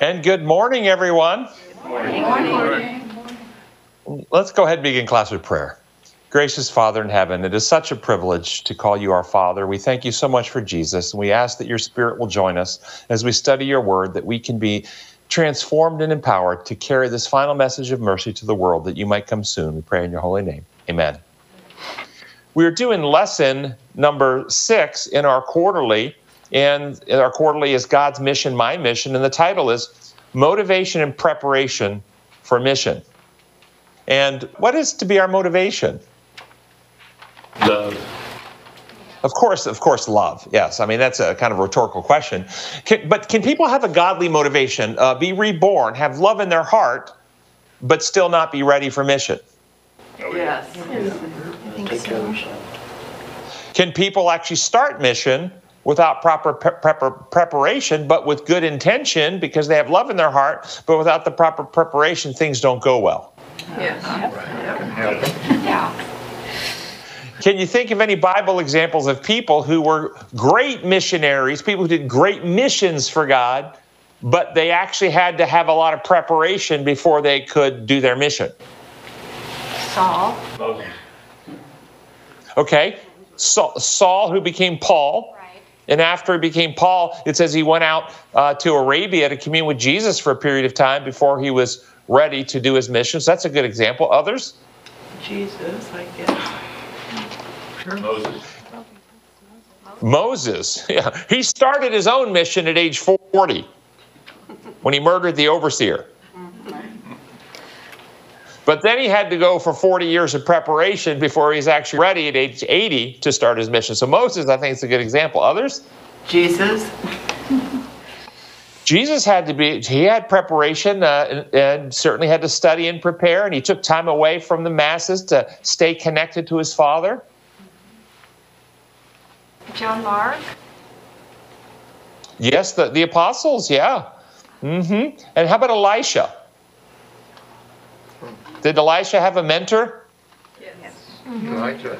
And good morning, everyone. Morning. Morning. Let's go ahead and begin class with prayer. Gracious Father in heaven, it is such a privilege to call you our Father. We thank you so much for Jesus, and we ask that your Spirit will join us as we study your word, that we can be transformed and empowered to carry this final message of mercy to the world, that you might come soon. We pray in your holy name. Amen. We are doing lesson number six in our quarterly, and our quarterly is God's mission, my mission, and the title is Motivation and Preparation for Mission. And what is to be our motivation? Love. Of course, of course, love. Yes, I mean that's a kind of rhetorical question. Can, but can people have a godly motivation, uh, be reborn, have love in their heart, but still not be ready for mission? Oh, yeah. Yes. I think so. Can people actually start mission without proper pre- prep- preparation, but with good intention because they have love in their heart, but without the proper preparation, things don't go well? Yes. Yeah. Can you think of any Bible examples of people who were great missionaries, people who did great missions for God, but they actually had to have a lot of preparation before they could do their mission? Saul. Okay? Saul, Saul who became Paul. Right. And after he became Paul, it says he went out uh, to Arabia to commune with Jesus for a period of time before he was ready to do his mission. So that's a good example. Others? Jesus, I guess. Moses. Moses. Yeah. He started his own mission at age 40 when he murdered the overseer. But then he had to go for 40 years of preparation before he's actually ready at age 80 to start his mission. So Moses, I think, is a good example. Others? Jesus. Jesus had to be, he had preparation uh, and, and certainly had to study and prepare, and he took time away from the masses to stay connected to his father. John Mark. Yes, the, the apostles, yeah. hmm And how about Elisha? Did Elisha have a mentor? Elijah.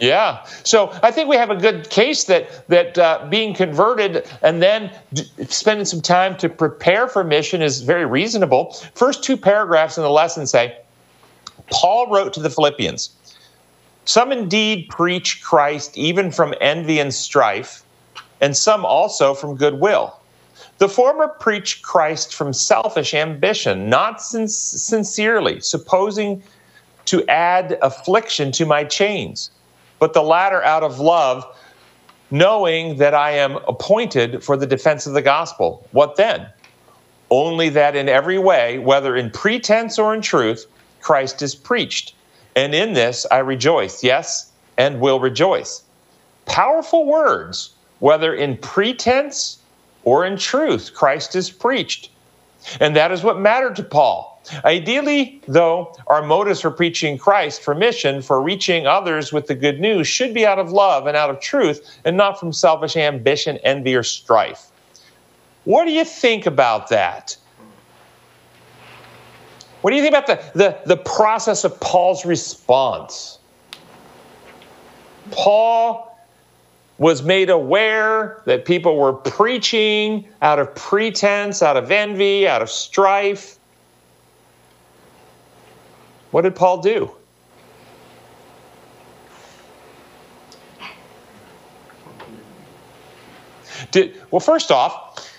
Yeah. So I think we have a good case that that uh, being converted and then d- spending some time to prepare for mission is very reasonable. First two paragraphs in the lesson say, Paul wrote to the Philippians, "Some indeed preach Christ even from envy and strife, and some also from goodwill." The former preached Christ from selfish ambition, not sin- sincerely, supposing to add affliction to my chains, but the latter out of love, knowing that I am appointed for the defense of the gospel. What then? Only that in every way, whether in pretense or in truth, Christ is preached. And in this I rejoice, yes, and will rejoice. Powerful words, whether in pretense or in truth, Christ is preached. And that is what mattered to Paul. Ideally, though, our motives for preaching Christ, for mission, for reaching others with the good news should be out of love and out of truth and not from selfish ambition, envy, or strife. What do you think about that? What do you think about the, the, the process of Paul's response? Paul was made aware that people were preaching out of pretense, out of envy, out of strife. What did Paul do? Did, well, first off,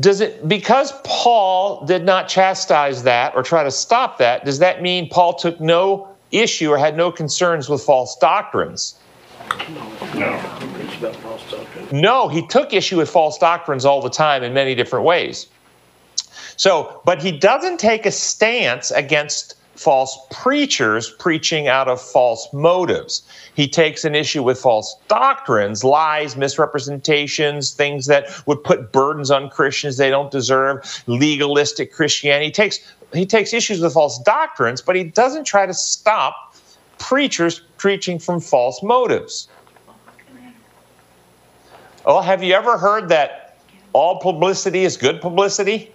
does it because Paul did not chastise that or try to stop that, does that mean Paul took no issue or had no concerns with false doctrines? No. No, he took issue with false doctrines all the time in many different ways. So, but he doesn't take a stance against false preachers preaching out of false motives. He takes an issue with false doctrines, lies, misrepresentations, things that would put burdens on Christians they don't deserve, legalistic Christianity. He takes he takes issues with false doctrines, but he doesn't try to stop preachers preaching from false motives. Well, have you ever heard that all publicity is good publicity?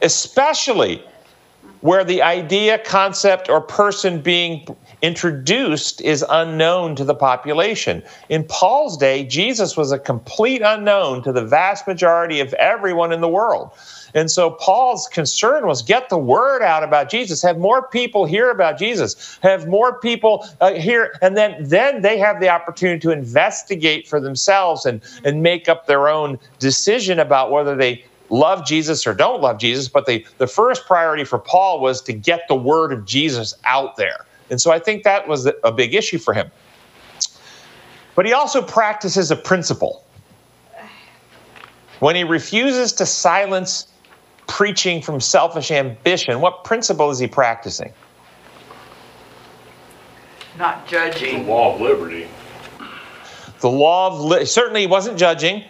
Especially where the idea, concept, or person being introduced is unknown to the population. In Paul's day, Jesus was a complete unknown to the vast majority of everyone in the world. And so Paul's concern was get the word out about Jesus, have more people hear about Jesus, have more people uh, hear, and then then they have the opportunity to investigate for themselves and and make up their own decision about whether they love Jesus or don't love Jesus. But the the first priority for Paul was to get the word of Jesus out there, and so I think that was a big issue for him. But he also practices a principle. When he refuses to silence preaching from selfish ambition, what principle is he practicing? Not judging. The law of liberty. The law of li- certainly he wasn't judging.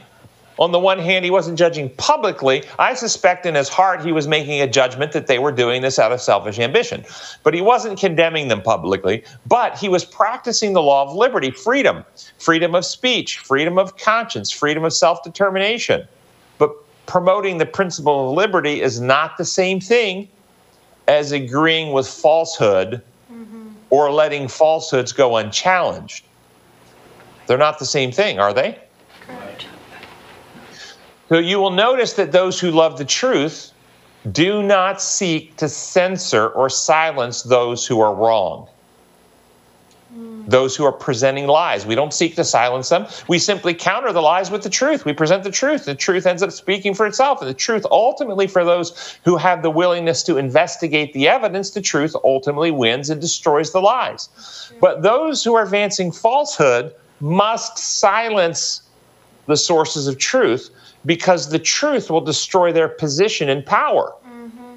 On the one hand, he wasn't judging publicly. I suspect in his heart he was making a judgment that they were doing this out of selfish ambition. But he wasn't condemning them publicly. But he was practicing the law of liberty, freedom, freedom of speech, freedom of conscience, freedom of self determination. But promoting the principle of liberty is not the same thing as agreeing with falsehood mm-hmm. or letting falsehoods go unchallenged. They're not the same thing, are they? So you will notice that those who love the truth do not seek to censor or silence those who are wrong. Hmm. Those who are presenting lies. We don't seek to silence them. We simply counter the lies with the truth. We present the truth. The truth ends up speaking for itself. And the truth, ultimately, for those who have the willingness to investigate the evidence, the truth ultimately wins and destroys the lies. But those who are advancing falsehood must silence the sources of truth because the truth will destroy their position and power. Mm-hmm.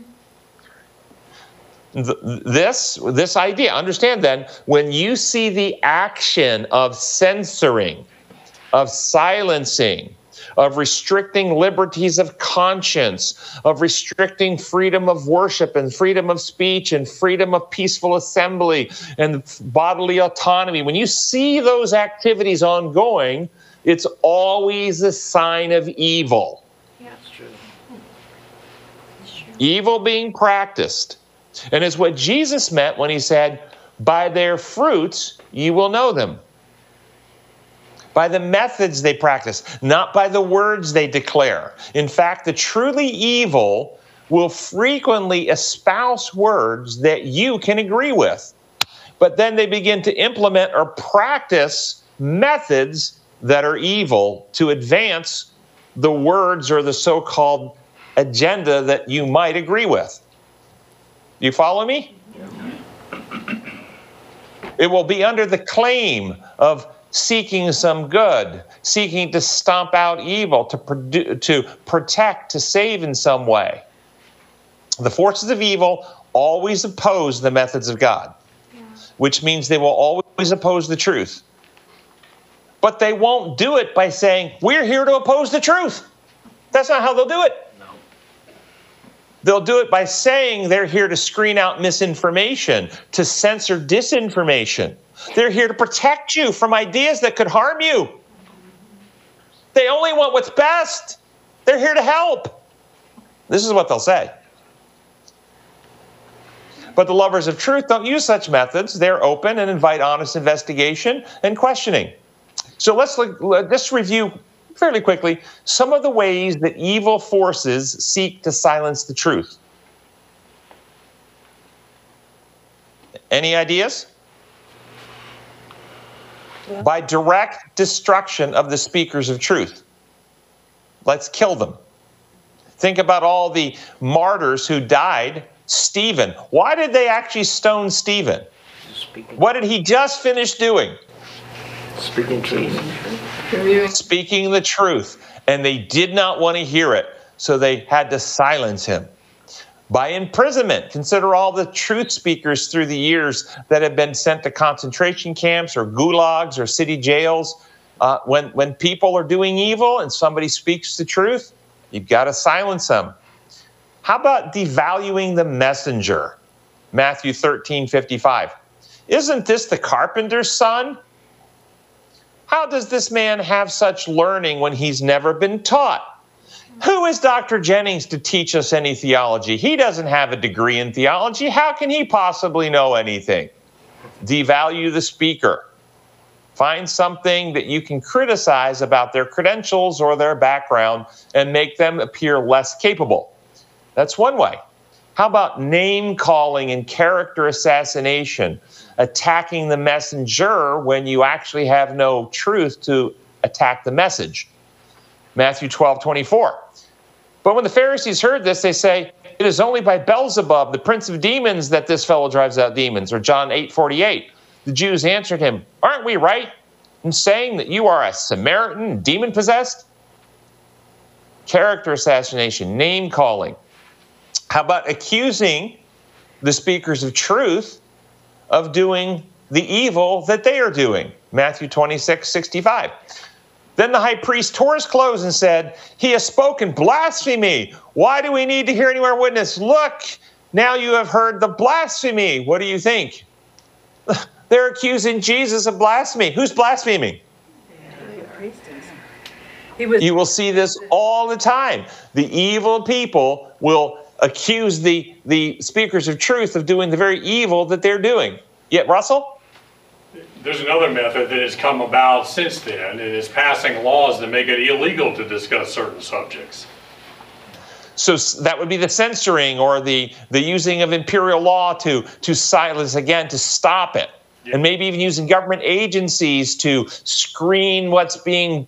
Th- This, this idea, understand then, when you see the action of censoring, of silencing, of restricting liberties of conscience, of restricting freedom of worship and freedom of speech and freedom of peaceful assembly and bodily autonomy, when you see those activities ongoing, it's always a sign of evil. Yeah, That's true. Evil being practiced. And it's what Jesus meant when he said, By their fruits you will know them. By the methods they practice, not by the words they declare. In fact, the truly evil will frequently espouse words that you can agree with. But then they begin to implement or practice methods that are evil to advance the words or the so called agenda that you might agree with. You follow me? It will be under the claim of seeking some good, seeking to stomp out evil, to, produ- to protect, to save in some way. The forces of evil always oppose the methods of God, which means they will always oppose the truth. But they won't do it by saying, We're here to oppose the truth. That's not how they'll do it. They'll do it by saying they're here to screen out misinformation, to censor disinformation. They're here to protect you from ideas that could harm you. They only want what's best. They're here to help. This is what they'll say. But the lovers of truth don't use such methods. They're open and invite honest investigation and questioning. So let's look, let's review fairly quickly some of the ways that evil forces seek to silence the truth. Any ideas? By direct destruction of the speakers of truth. Let's kill them. Think about all the martyrs who died. Stephen. Why did they actually stone Stephen? What did he just finish doing? Speaking truth. speaking the truth, and they did not want to hear it, so they had to silence him. By imprisonment, consider all the truth speakers through the years that have been sent to concentration camps or gulags or city jails. Uh, when, when people are doing evil and somebody speaks the truth, you've got to silence them. How about devaluing the messenger? Matthew 13 55. Isn't this the carpenter's son? How does this man have such learning when he's never been taught? Who is Dr. Jennings to teach us any theology? He doesn't have a degree in theology. How can he possibly know anything? Devalue the speaker. Find something that you can criticize about their credentials or their background and make them appear less capable. That's one way. How about name calling and character assassination, attacking the messenger when you actually have no truth to attack the message? Matthew 12, 24. But when the Pharisees heard this, they say, It is only by Beelzebub, the prince of demons, that this fellow drives out demons. Or John 8, 48. The Jews answered him, Aren't we right in saying that you are a Samaritan, demon possessed? Character assassination, name calling. How about accusing the speakers of truth of doing the evil that they are doing? Matthew 26, 65. Then the high priest tore his clothes and said, He has spoken blasphemy. Why do we need to hear any more witness? Look, now you have heard the blasphemy. What do you think? They're accusing Jesus of blasphemy. Who's blaspheming? He was, You will see this all the time. The evil people will accuse the, the speakers of truth of doing the very evil that they're doing. Yet, Russell? There's another method that has come about since then, and is passing laws that make it illegal to discuss certain subjects. So that would be the censoring or the, the using of imperial law to, to silence again, to stop it. And maybe even using government agencies to screen what's being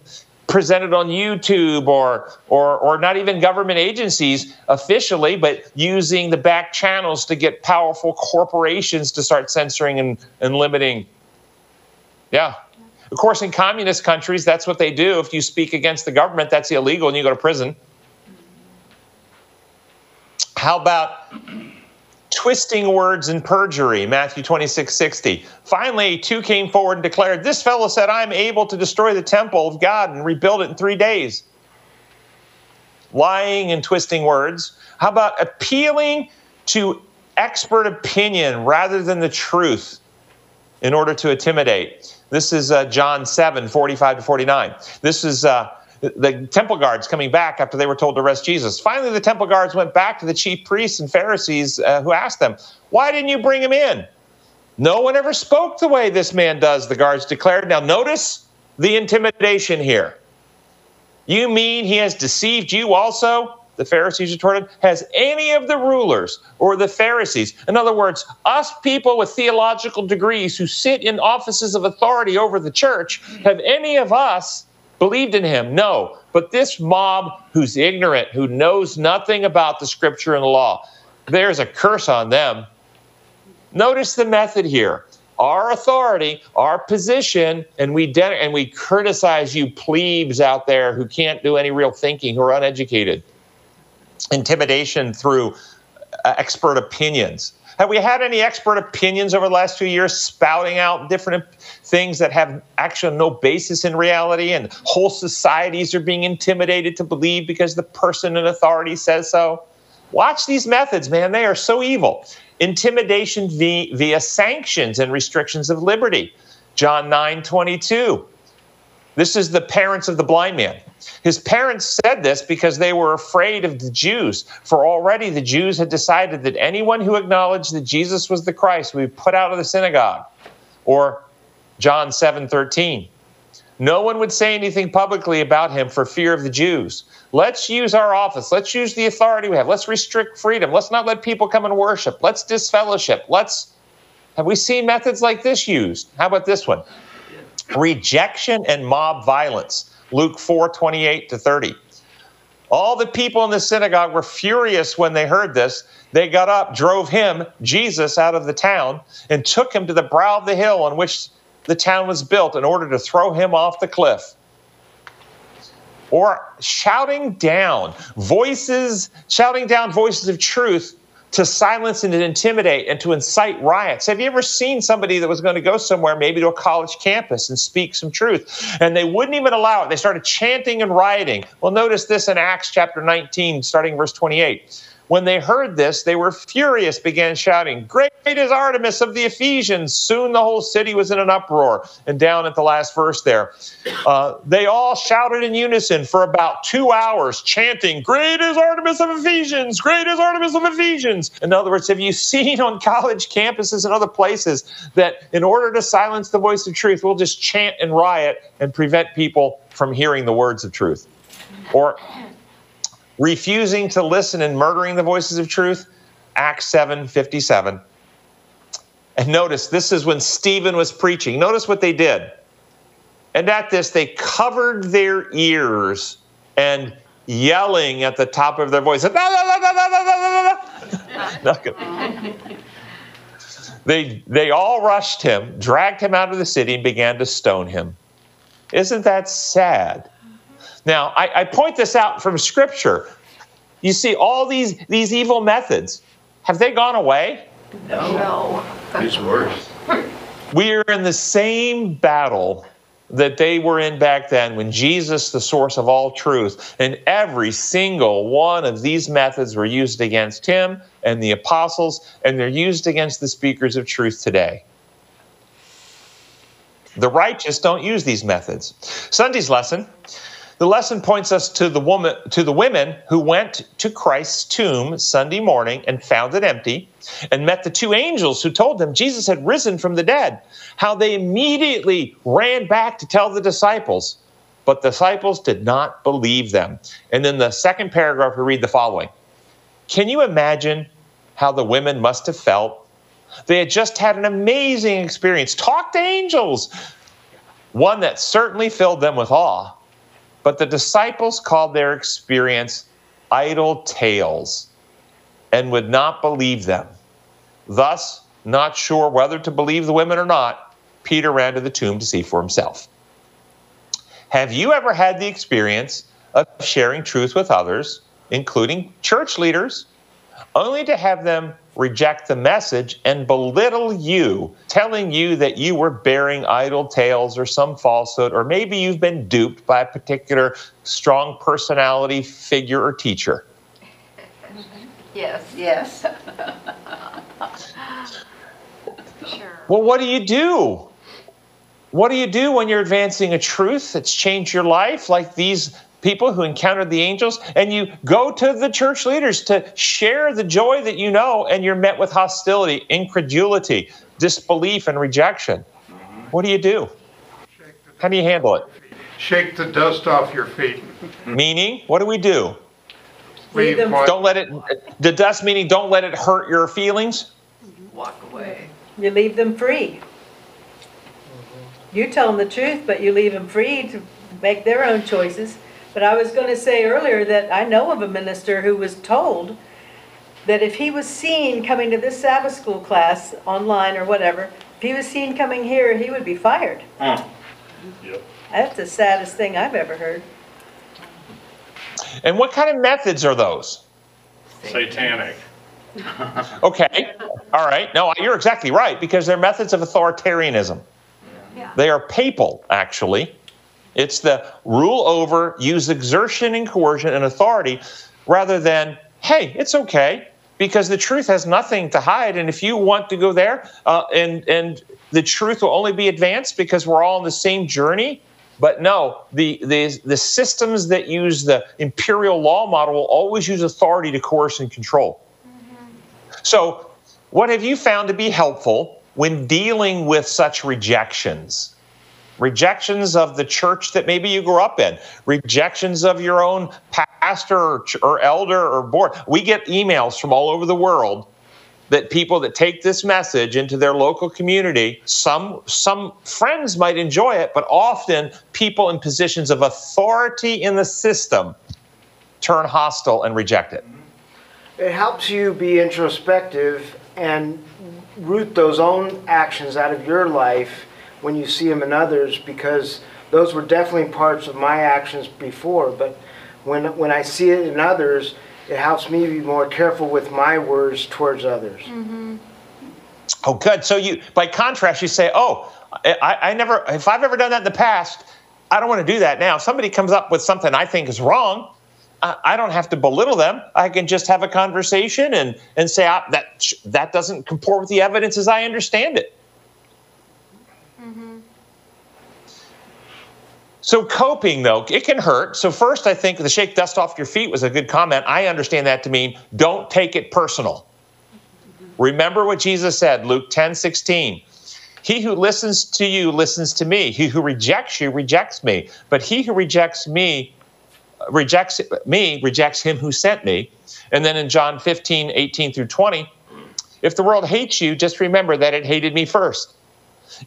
presented on YouTube or, or, or not even government agencies officially, but using the back channels to get powerful corporations to start censoring and, and limiting. Yeah. Of course, in communist countries, that's what they do. If you speak against the government, that's illegal and you go to prison. How about twisting words and perjury? Matthew 26, 60. Finally, two came forward and declared, This fellow said, I'm able to destroy the temple of God and rebuild it in three days. Lying and twisting words. How about appealing to expert opinion rather than the truth in order to intimidate? This is uh, John 7, 45 to 49. This is. Uh, the temple guards coming back after they were told to arrest Jesus. Finally, the temple guards went back to the chief priests and Pharisees uh, who asked them, Why didn't you bring him in? No one ever spoke the way this man does, the guards declared. Now, notice the intimidation here. You mean he has deceived you also? The Pharisees retorted. Has any of the rulers or the Pharisees, in other words, us people with theological degrees who sit in offices of authority over the church, have any of us believed in him? No. But this mob who's ignorant, who knows nothing about the scripture and the law, there's a curse on them. Notice the method here. Our authority, our position, and we and we criticize you plebes out there who can't do any real thinking, who are uneducated. Intimidation through uh, expert opinions. Have we had any expert opinions over the last few years spouting out different things that have actually no basis in reality and whole societies are being intimidated to believe because the person in authority says so? Watch these methods, man. They are so evil. Intimidation via, sanctions and restrictions of liberty. John 9 22. This is the parents of the blind man. His parents said this because they were afraid of the Jews, for already the Jews had decided that anyone who acknowledged that Jesus was the Christ would be put out of the synagogue. Or John 7 13. No one would say anything publicly about him for fear of the Jews. Let's use our office. Let's use the authority we have. Let's restrict freedom. Let's not let people come and worship. Let's disfellowship. Let's. Have we seen methods like this used? How about this one? Rejection and mob violence. Luke 4 28 to 30. All the people in the synagogue were furious when they heard this. They got up, drove him, Jesus, out of the town, and took him to the brow of the hill on which the town was built in order to throw him off the cliff. Or shouting down voices, shouting down voices of truth to silence and to intimidate and to incite riots. Have you ever seen somebody that was going to go somewhere, maybe to a college campus, and speak some truth, and they wouldn't even allow it? They started chanting and rioting. Well, notice this in Acts chapter 19, starting verse 28. When they heard this, they were furious, began shouting, Great is Artemis of the Ephesians. Soon the whole city was in an uproar. And down at the last verse there, uh, they all shouted in unison for about two hours, chanting, Great is Artemis of Ephesians! Great is Artemis of Ephesians! In other words, have you seen on college campuses and other places that in order to silence the voice of truth, we'll just chant and riot and prevent people from hearing the words of truth? Or refusing to listen and murdering the voices of truth acts 7 57 and notice this is when stephen was preaching. Notice what they did. And at this they covered their ears and yelling at the top of their voice. They, they all rushed him dragged him out of the city and began to stone him. Isn't that sad now, I, I, point this out from Scripture. You see, all these, these evil methods, have they gone away? No. It's worse. We are in the same battle that they were in back then when Jesus, the source of all truth, and every single one of these methods were used against him and the apostles, and they're used against the speakers of truth today. The righteous don't use these methods. Sunday's lesson the lesson points us to the woman to the women who went to Christ's tomb Sunday morning and found it empty and met the two angels who told them Jesus had risen from the dead. How they immediately ran back to tell the disciples, but the disciples did not believe them. And then the second paragraph we read the following. Can you imagine how the women must have felt? They had just had an amazing experience. talked to angels. One that certainly filled them with awe but the disciples called their experience idle tales and would not believe them. Thus, not sure whether to believe the women or not, Peter ran to the tomb to see for himself. Have you ever had the experience of sharing truth with others, including church leaders, only to have them reject the message and belittle you, telling you that you were bearing idle tales or some falsehood, or maybe you've been duped by a particular strong personality figure or teacher. Yes. Yes. Sure. Well, what do you do? What do you do when you're advancing a truth that's changed your life, like these people who encountered the angels, and you go to the church leaders to share the joy that you know, and you're met with hostility, incredulity, disbelief, and rejection. What do you do? How do you handle it? Shake the dust off your feet. Meaning, what do we do? Leave them- Don't let it, the dust meaning don't let it hurt your feelings? Walk away. You leave them free. You tell them the truth, but you leave them free to make their own choices. But I was going to say earlier that I know of a minister who was told that if he was seen coming to this Sabbath school class online or whatever, if he was seen coming here, he would be fired. Hmm. Yep. That's the saddest thing I've ever heard. And what kind of methods are those? Satanic. Okay, all right. No, you're exactly right because they're methods of authoritarianism. Yeah. They are papal, actually. It's the rule over, use exertion and coercion and authority rather than, hey, it's okay because the truth has nothing to hide. And if you want to go there uh, and, and the truth will only be advanced because we're all on the same journey. But no, the, the, the systems that use the imperial law model will always use authority to coerce and control. So, what have you found to be helpful when dealing with such rejections? Rejections of the church that maybe you grew up in, rejections of your own pastor or, or elder or board. We get emails from all over the world that people that take this message into their local community, some some friends might enjoy it, but often people in positions of authority in the system turn hostile and reject it. It helps you be introspective and root those own actions out of your life when you see them in others because those were definitely parts of my actions before. But when, when I see it in others, it helps me be more careful with my words towards others. Oh, good. So you, by contrast, you say, "Oh, I, I never. If I've ever done that in the past, I don't want to do that now." If somebody comes up with something I think is wrong, I, I don't have to belittle them. I can just have a conversation and, and say ah, that, that doesn't comport with the evidence as I understand it. So coping though, it can hurt. So first I think the shake dust off your feet was a good comment. I understand that to mean don't take it personal. Remember what Jesus said, Luke 10, 16. He who listens to you listens to me. He who rejects you rejects me. But he who rejects me uh, rejects me rejects him who sent me. And then in John 15, 18 through 20, if the world hates you, just remember that it hated me first.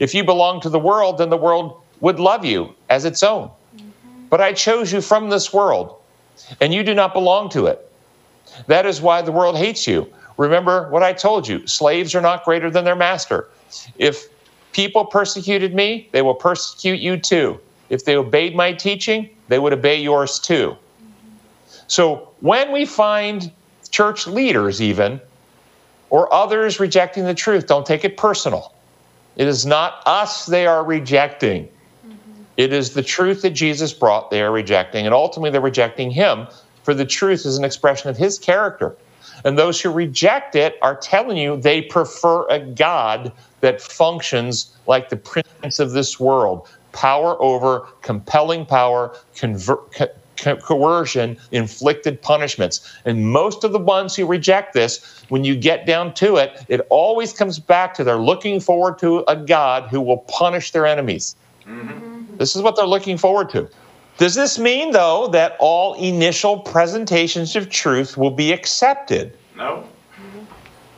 If you belong to the world, then the world would love you as its own. Mm-hmm. But I chose you from this world, and you do not belong to it. That is why the world hates you. Remember what I told you slaves are not greater than their master. If people persecuted me, they will persecute you too. If they obeyed my teaching, they would obey yours too. Mm-hmm. So when we find church leaders, even, or others rejecting the truth, don't take it personal. It is not us they are rejecting. It is the truth that Jesus brought they are rejecting, and ultimately they're rejecting him, for the truth is an expression of his character. And those who reject it are telling you they prefer a God that functions like the prince of this world power over, compelling power, conver- co- coercion, inflicted punishments. And most of the ones who reject this, when you get down to it, it always comes back to they're looking forward to a God who will punish their enemies. Mm-hmm. This is what they're looking forward to. Does this mean, though, that all initial presentations of truth will be accepted? No.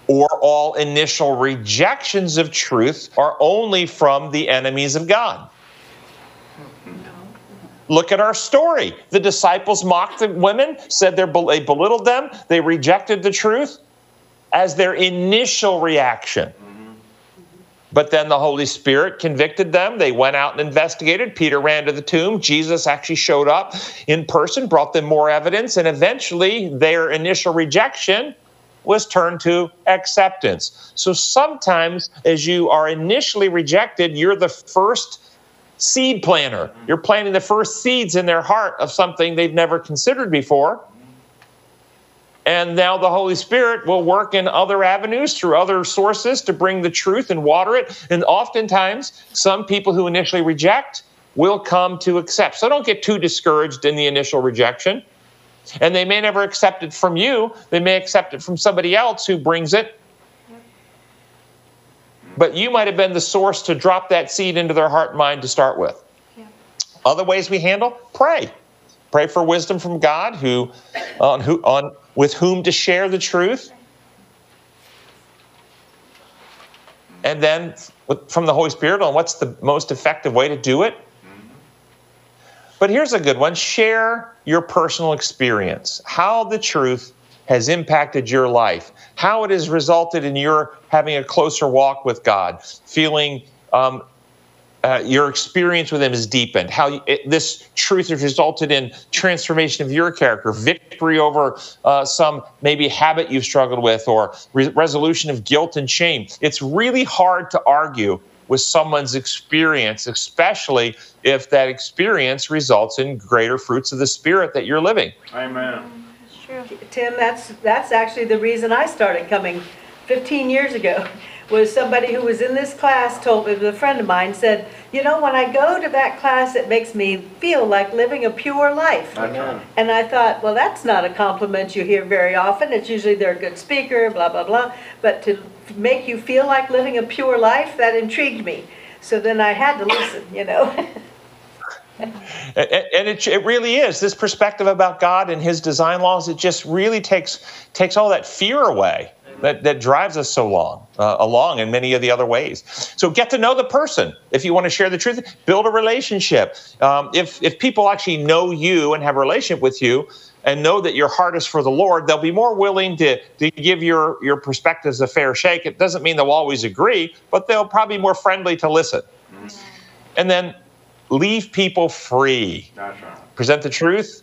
Or all initial rejections of truth are only from the enemies of God? No. Look at our story. The disciples mocked the women, said they belittled them, they rejected the truth as their initial reaction. But then the Holy Spirit convicted them. They went out and investigated. Peter ran to the tomb. Jesus actually showed up in person, brought them more evidence, and eventually their initial rejection was turned to acceptance. So sometimes, as you are initially rejected, you're the first seed planter. You're planting the first seeds in their heart of something they've never considered before. And now the Holy Spirit will work in other avenues through other sources to bring the truth and water it. And oftentimes, some people who initially reject will come to accept. So don't get too discouraged in the initial rejection. And they may never accept it from you, they may accept it from somebody else who brings it. But you might have been the source to drop that seed into their heart and mind to start with. Yeah. Other ways we handle pray. Pray for wisdom from God who on who on with whom to share the truth. And then from the Holy Spirit on what's the most effective way to do it. But here's a good one share your personal experience, how the truth has impacted your life, how it has resulted in your having a closer walk with God, feeling um, uh, your experience with Him has deepened, how it, this truth has resulted in transformation of your character, victory over uh, some maybe habit you've struggled with, or re- resolution of guilt and shame. It's really hard to argue with someone's experience, especially if that experience results in greater fruits of the Spirit that you're living. Amen. Tim, that's, that's actually the reason I started coming 15 years ago. Was somebody who was in this class told me, a friend of mine said, you know, when I go to that class, it makes me feel like living a pure life. Amen. And I thought, well, that's not a compliment you hear very often. It's usually they're a good speaker, blah, blah, blah. But to make you feel like living a pure life, that intrigued me. So then I had to listen, you know. and it, it really is this perspective about God and His design laws. It just really takes takes all that fear away that, that drives us so long uh, along in many of the other ways. So get to know the person. If you want to share the truth, build a relationship. Um, if if people actually know you and have a relationship with you and know that your heart is for the Lord, they'll be more willing to, to give your, your perspectives a fair shake. It doesn't mean they'll always agree, but they'll probably be more friendly to listen. And then leave people free. Present the truth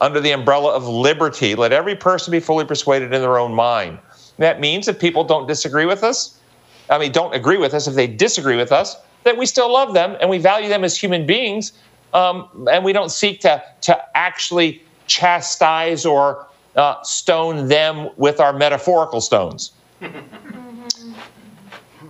under the umbrella of liberty. Let every person be fully persuaded in their own mind. That means if people don't disagree with us, I mean, don't agree with us, if they disagree with us, that we still love them and we value them as human beings, um, and we don't seek to, to actually chastise or uh, stone them with our metaphorical stones.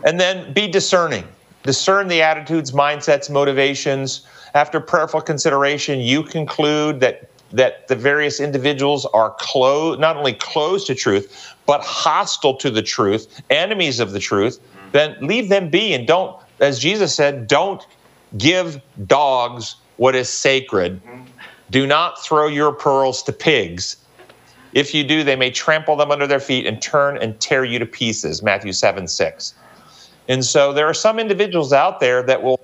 and then be discerning. Discern the attitudes, mindsets, motivations. After prayerful consideration, you conclude that that the various individuals are close, not only closed to truth, but hostile to the truth, enemies of the truth, then leave them be and don't, as Jesus said, don't give dogs what is sacred. Do not throw your pearls to pigs. If you do, they may trample them under their feet and turn and tear you to pieces. Matthew 7 6. And so there are some individuals out there that will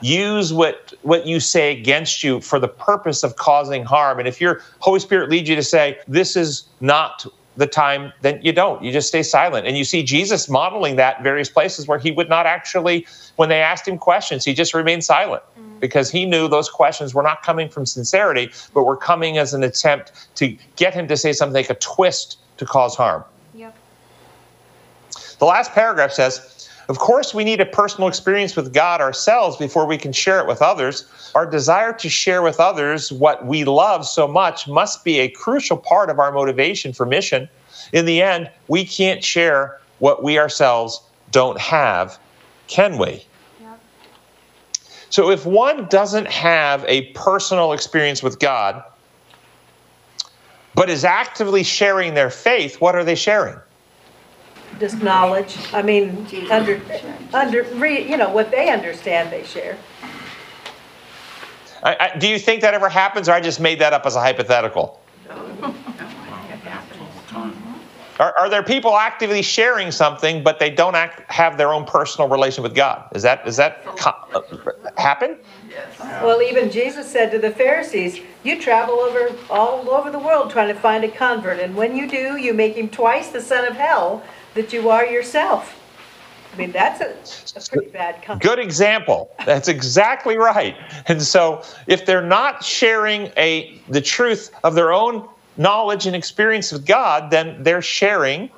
use what what you say against you for the purpose of causing harm. And if your Holy Spirit leads you to say this is not the time, then you don't. You just stay silent. And you see Jesus modeling that in various places where he would not actually, when they asked him questions, he just remained silent mm-hmm. because he knew those questions were not coming from sincerity, but were coming as an attempt to get him to say something like a twist to cause harm. Yep. The last paragraph says, of course, we need a personal experience with God ourselves before we can share it with others. Our desire to share with others what we love so much must be a crucial part of our motivation for mission. In the end, we can't share what we ourselves don't have, can we? So, if one doesn't have a personal experience with God, but is actively sharing their faith, what are they sharing? Just knowledge, I mean, under, under, re- you know, what they understand, they share. I, I, do you think that ever happens, or I just made that up as a hypothetical? Are, are there people actively sharing something, but they don't act, have their own personal relation with God? Is that is that co- uh, happen? Well, even Jesus said to the Pharisees, You travel over all over the world trying to find a convert, and when you do, you make him twice the son of hell that you are yourself. I mean, that's a, a pretty bad. Good example. That's exactly right. And so, if they're not sharing a the truth of their own knowledge and experience with God, then they're sharing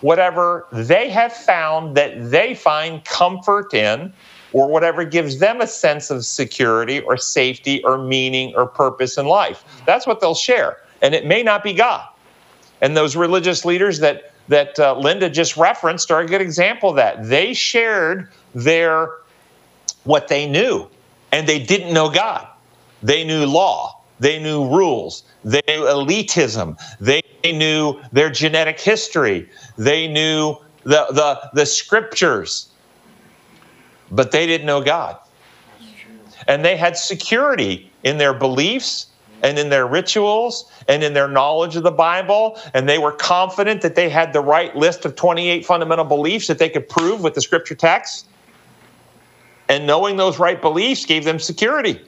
whatever they have found that they find comfort in, or whatever gives them a sense of security or safety or meaning or purpose in life. That's what they'll share. And it may not be God. And those religious leaders that that uh, Linda just referenced are a good example of that. They shared their what they knew, and they didn't know God. They knew law, they knew rules, they knew elitism, they knew their genetic history, they knew the the, the scriptures, but they didn't know God. And they had security in their beliefs and in their rituals and in their knowledge of the Bible. And they were confident that they had the right list of 28 fundamental beliefs that they could prove with the scripture text. And knowing those right beliefs gave them security.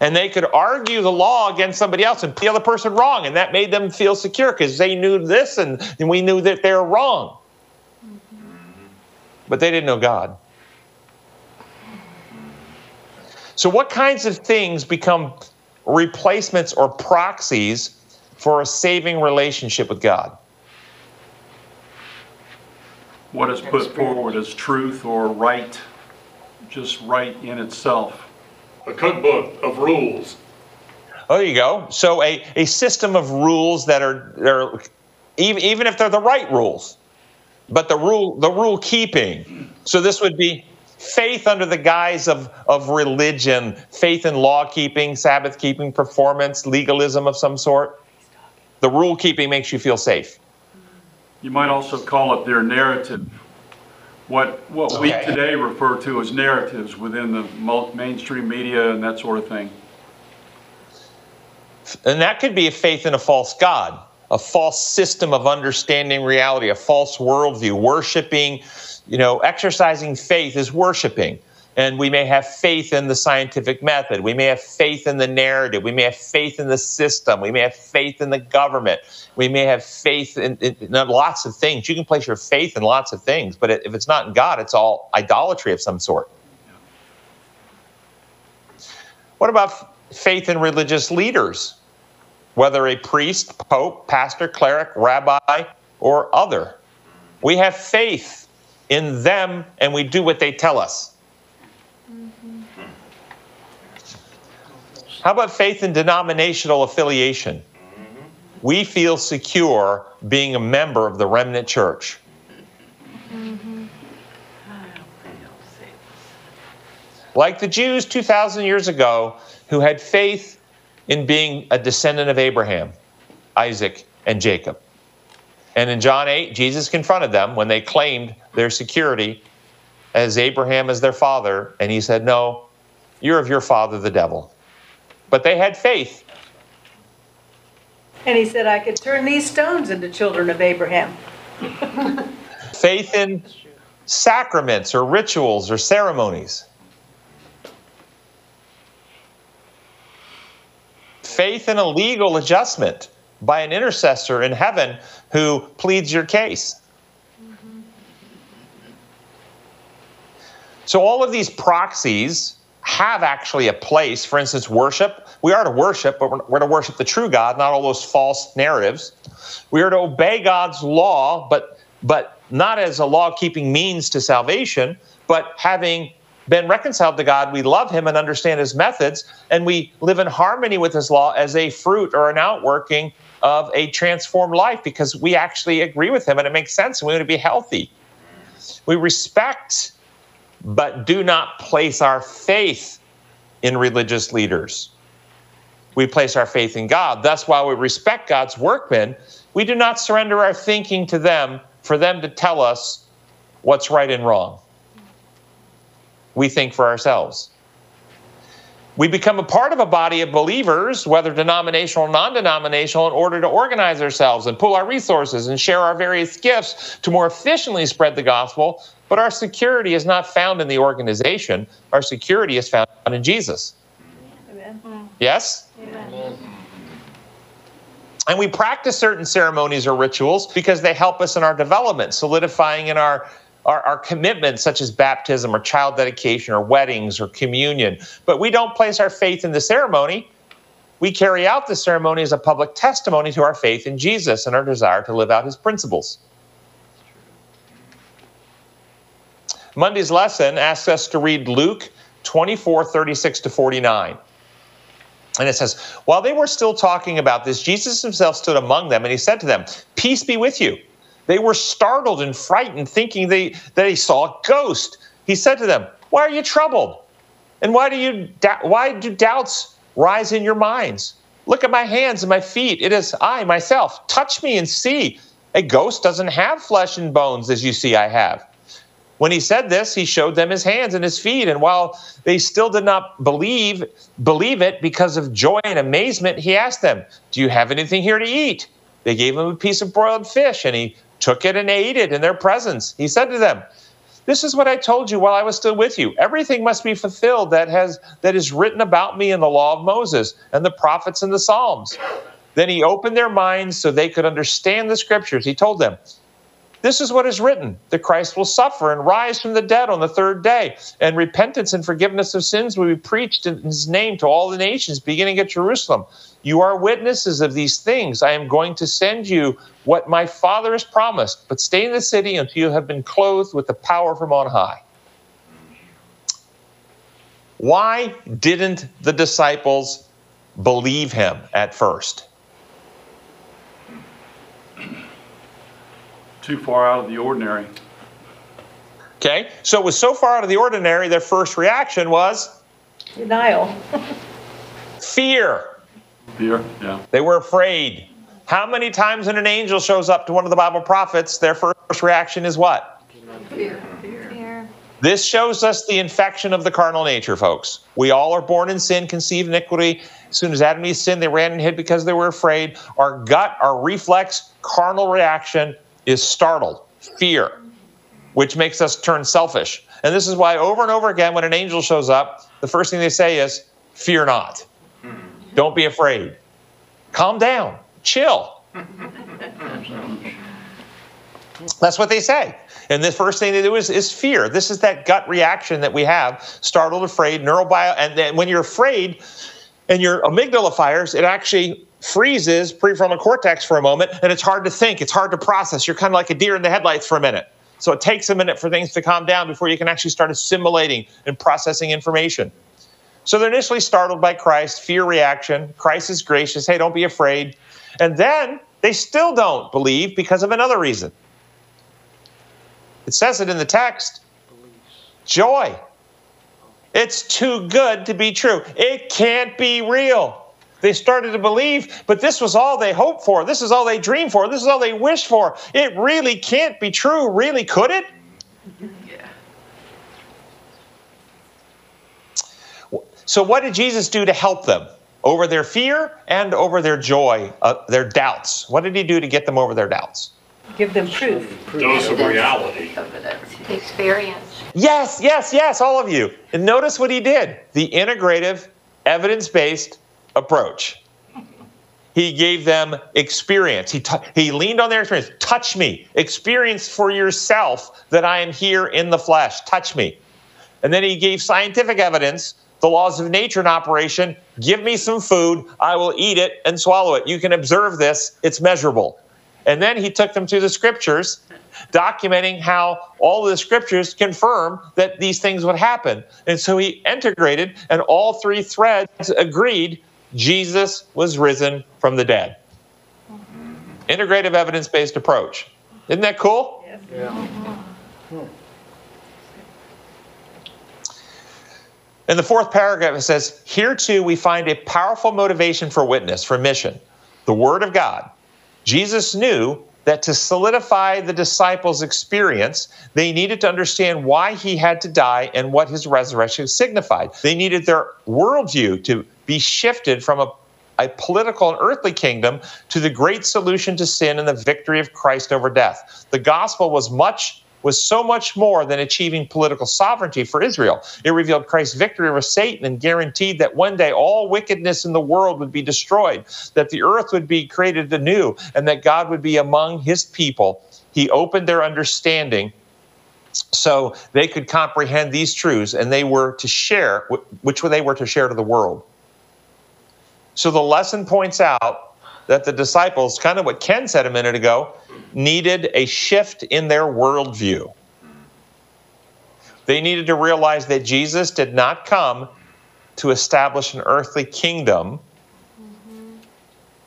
And they could argue the law against somebody else and put the other person wrong. And that made them feel secure because they knew this and, and we knew that they were wrong. Mm-hmm. But they didn't know God. So, what kinds of things become replacements or proxies for a saving relationship with God? What is put forward as truth or right, just right in itself. A cookbook of rules. Oh, there you go. So a, a system of rules that are, are even, even if they're the right rules, but the rule the rule keeping. So this would be faith under the guise of, of religion, faith in law keeping, Sabbath keeping, performance, legalism of some sort. The rule keeping makes you feel safe. You might also call it their narrative. What, what we today refer to as narratives within the mainstream media and that sort of thing. And that could be a faith in a false God, a false system of understanding reality, a false worldview. Worshiping, you know, exercising faith is worshiping. And we may have faith in the scientific method. We may have faith in the narrative. We may have faith in the system. We may have faith in the government. We may have faith in, in, in lots of things. You can place your faith in lots of things, but if it's not in God, it's all idolatry of some sort. What about faith in religious leaders, whether a priest, pope, pastor, cleric, rabbi, or other? We have faith in them and we do what they tell us. How about faith in denominational affiliation? We feel secure being a member of the remnant church. Like the Jews 2,000 years ago who had faith in being a descendant of Abraham, Isaac, and Jacob. And in John 8, Jesus confronted them when they claimed their security as Abraham as their father, and he said, No, you're of your father, the devil. But they had faith. And he said, I could turn these stones into children of Abraham. Faith in sacraments or rituals or ceremonies. Faith in a legal adjustment by an intercessor in heaven who pleads your case. So, all of these proxies have actually a place. For instance, worship. We are to worship, but we're, to worship the true God, not all those false narratives. We are to obey God's law, but but not as a law-keeping means to salvation, but having been reconciled to God, we love Him and understand His methods, and we live in harmony with His law as a fruit or an outworking of a transformed life because we actually agree with Him and it makes sense and we want to be healthy. We respect, but do not place our faith in religious leaders. We place our faith in God. That's why we respect God's workmen. We do not surrender our thinking to them for them to tell us what's right and wrong we think for ourselves. We become a part of a body of believers, whether denominational or non denominational, in order to organize ourselves and pool our resources and share our various gifts to more efficiently spread the gospel. But our security is not found in the organization, our security is found in Jesus. Amen. Yes? Amen. And we practice certain ceremonies or rituals because they help us in our development, solidifying in our our, our, commitments, such as baptism or child dedication or weddings or communion. But we don't place our faith in the ceremony. We carry out the ceremony as a public testimony to our faith in Jesus and our desire to live out his principles. Monday's lesson asks us to read Luke 24 36 to 49. And it says, While they were still talking about this, Jesus himself stood among them and he said to them, Peace be with you. They were startled and frightened, thinking they, they saw a ghost. He said to them, Why are you troubled? And why do, you, why do doubts rise in your minds? Look at my hands and my feet. It is I, myself. Touch me and see. A ghost doesn't have flesh and bones as you see I have. When he said this, he showed them his hands and his feet, and while they still did not believe believe it because of joy and amazement, he asked them, "Do you have anything here to eat?" They gave him a piece of broiled fish, and he took it and ate it in their presence. He said to them, this is what I told you while I was still with you. Everything must be fulfilled that has that is written about me in the law of Moses and the prophets and the Psalms. Then he opened their minds so they could understand the scriptures. He told them, This is what is written that Christ will suffer and rise from the dead on the third day, and repentance and forgiveness of sins will be preached in his name to all the nations, beginning at Jerusalem. You are witnesses of these things. I am going to send you what my Father has promised, but stay in the city until you have been clothed with the power from on high. Why didn't the disciples believe him at first? Too far out of the ordinary. Okay, so it was so far out of the ordinary, their first reaction was Denial. fear. Fear, yeah. They were afraid. How many times when an angel shows up to one of the Bible prophets, their first reaction is what? Fear. Fear. This shows us the infection of the carnal nature, folks. We all are born in sin, conceived iniquity. As soon as Adam and Eve sinned, they ran and hid because they were afraid. Our gut, our reflex, carnal reaction is startled, fear, which makes us turn selfish. And this is why over and over again, when an angel shows up, the first thing they say is, Fear not. Hmm. Don't be afraid. Calm down. Chill. That's what they say. And the first thing they do is, is fear. This is that gut reaction that we have startled, afraid, neurobio. And then when you're afraid and your amygdala fires, it actually freezes prefrontal cortex for a moment and it's hard to think. It's hard to process. You're kind of like a deer in the headlights for a minute. So it takes a minute for things to calm down before you can actually start assimilating and processing information. So they're initially startled by Christ, fear reaction. Christ is gracious. Hey, don't be afraid. And then they still don't believe because of another reason. It says it in the text joy. It's too good to be true. It can't be real. They started to believe, but this was all they hoped for. This is all they dreamed for. This is all they wished for. It really can't be true. Really, could it? So, what did Jesus do to help them over their fear and over their joy, uh, their doubts? What did he do to get them over their doubts? Give them proof. Dose of reality. Evidence. Experience. Yes, yes, yes, all of you. And notice what he did the integrative, evidence based approach. He gave them experience. He, t- he leaned on their experience. Touch me. Experience for yourself that I am here in the flesh. Touch me. And then he gave scientific evidence, the laws of nature in operation. Give me some food. I will eat it and swallow it. You can observe this, it's measurable. And then he took them to the scriptures, documenting how all the scriptures confirm that these things would happen. And so he integrated, and all three threads agreed Jesus was risen from the dead. Integrative evidence based approach. Isn't that cool? Yeah. Mm-hmm. Hmm. In the fourth paragraph, it says, Here too we find a powerful motivation for witness, for mission, the Word of God. Jesus knew that to solidify the disciples' experience, they needed to understand why he had to die and what his resurrection signified. They needed their worldview to be shifted from a, a political and earthly kingdom to the great solution to sin and the victory of Christ over death. The gospel was much was so much more than achieving political sovereignty for Israel. It revealed Christ's victory over Satan and guaranteed that one day all wickedness in the world would be destroyed, that the earth would be created anew, and that God would be among his people. He opened their understanding so they could comprehend these truths and they were to share, which they were to share to the world. So the lesson points out that the disciples, kind of what Ken said a minute ago, needed a shift in their worldview. They needed to realize that Jesus did not come to establish an earthly kingdom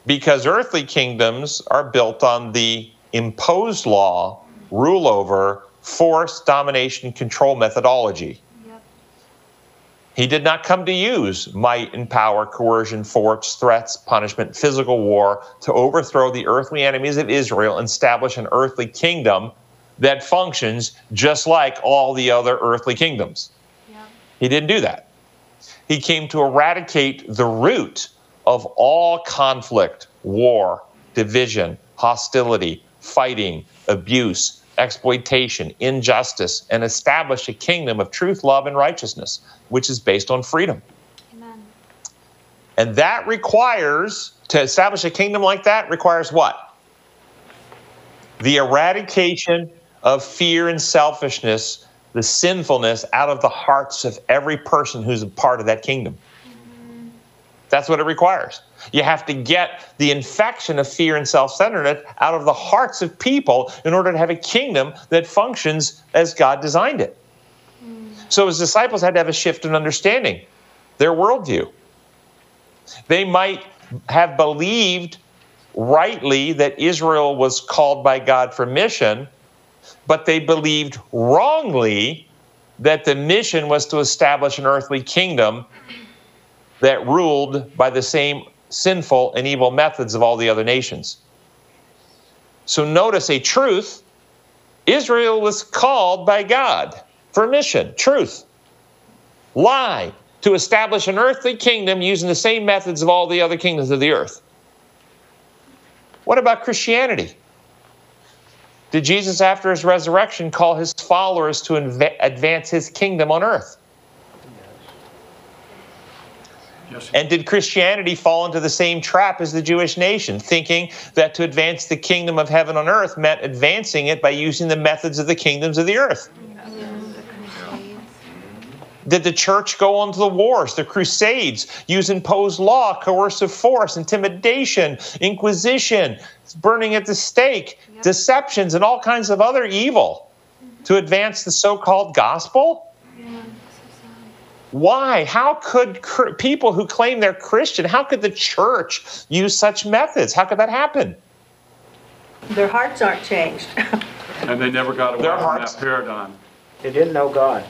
because earthly kingdoms are built on the imposed law, rule over, force, domination, control methodology. He did not come to use might and power, coercion, force, threats, punishment, physical war to overthrow the earthly enemies of Israel and establish an earthly kingdom that functions just like all the other earthly kingdoms. He didn't do that. He came to eradicate the root of all conflict, war, division, hostility, fighting, abuse, exploitation, injustice, and establish a kingdom of truth, love, and righteousness, which is based on freedom. Amen. And that requires, to establish a kingdom like that, requires what? The eradication of fear and selfishness, the sinfulness out of the hearts of every person who's a part of that kingdom. That's what it requires. You have to get the infection of fear and self centeredness out of the hearts of people in order to have a kingdom that functions as God designed it. So his disciples had to have a shift in understanding their worldview. They might have believed rightly that Israel was called by God for mission, but they believed wrongly that the mission was to establish an earthly kingdom that ruled by the same sinful and evil methods of all the other nations. So notice a truth Israel was called by God for mission, truth. Lie, to establish an earthly kingdom using the same methods of all the other kingdoms of the earth. What about Christianity? Did Jesus, after his resurrection, call his followers to advance his kingdom on earth? Yes. And did Christianity fall into the same trap as the Jewish nation, thinking that to advance the kingdom of heaven on earth meant advancing it by using the methods of the kingdoms of the earth? Did the church go on to the wars, the crusades, use imposed law, coercive force, intimidation, inquisition, burning at the stake, deceptions, and all kinds of other evil to advance the so called gospel? Why? How could cr- people who claim they're Christian, how could the church use such methods? How could that happen? Their hearts aren't changed. And they never got away Their from hearts- that paradigm. They didn't know God.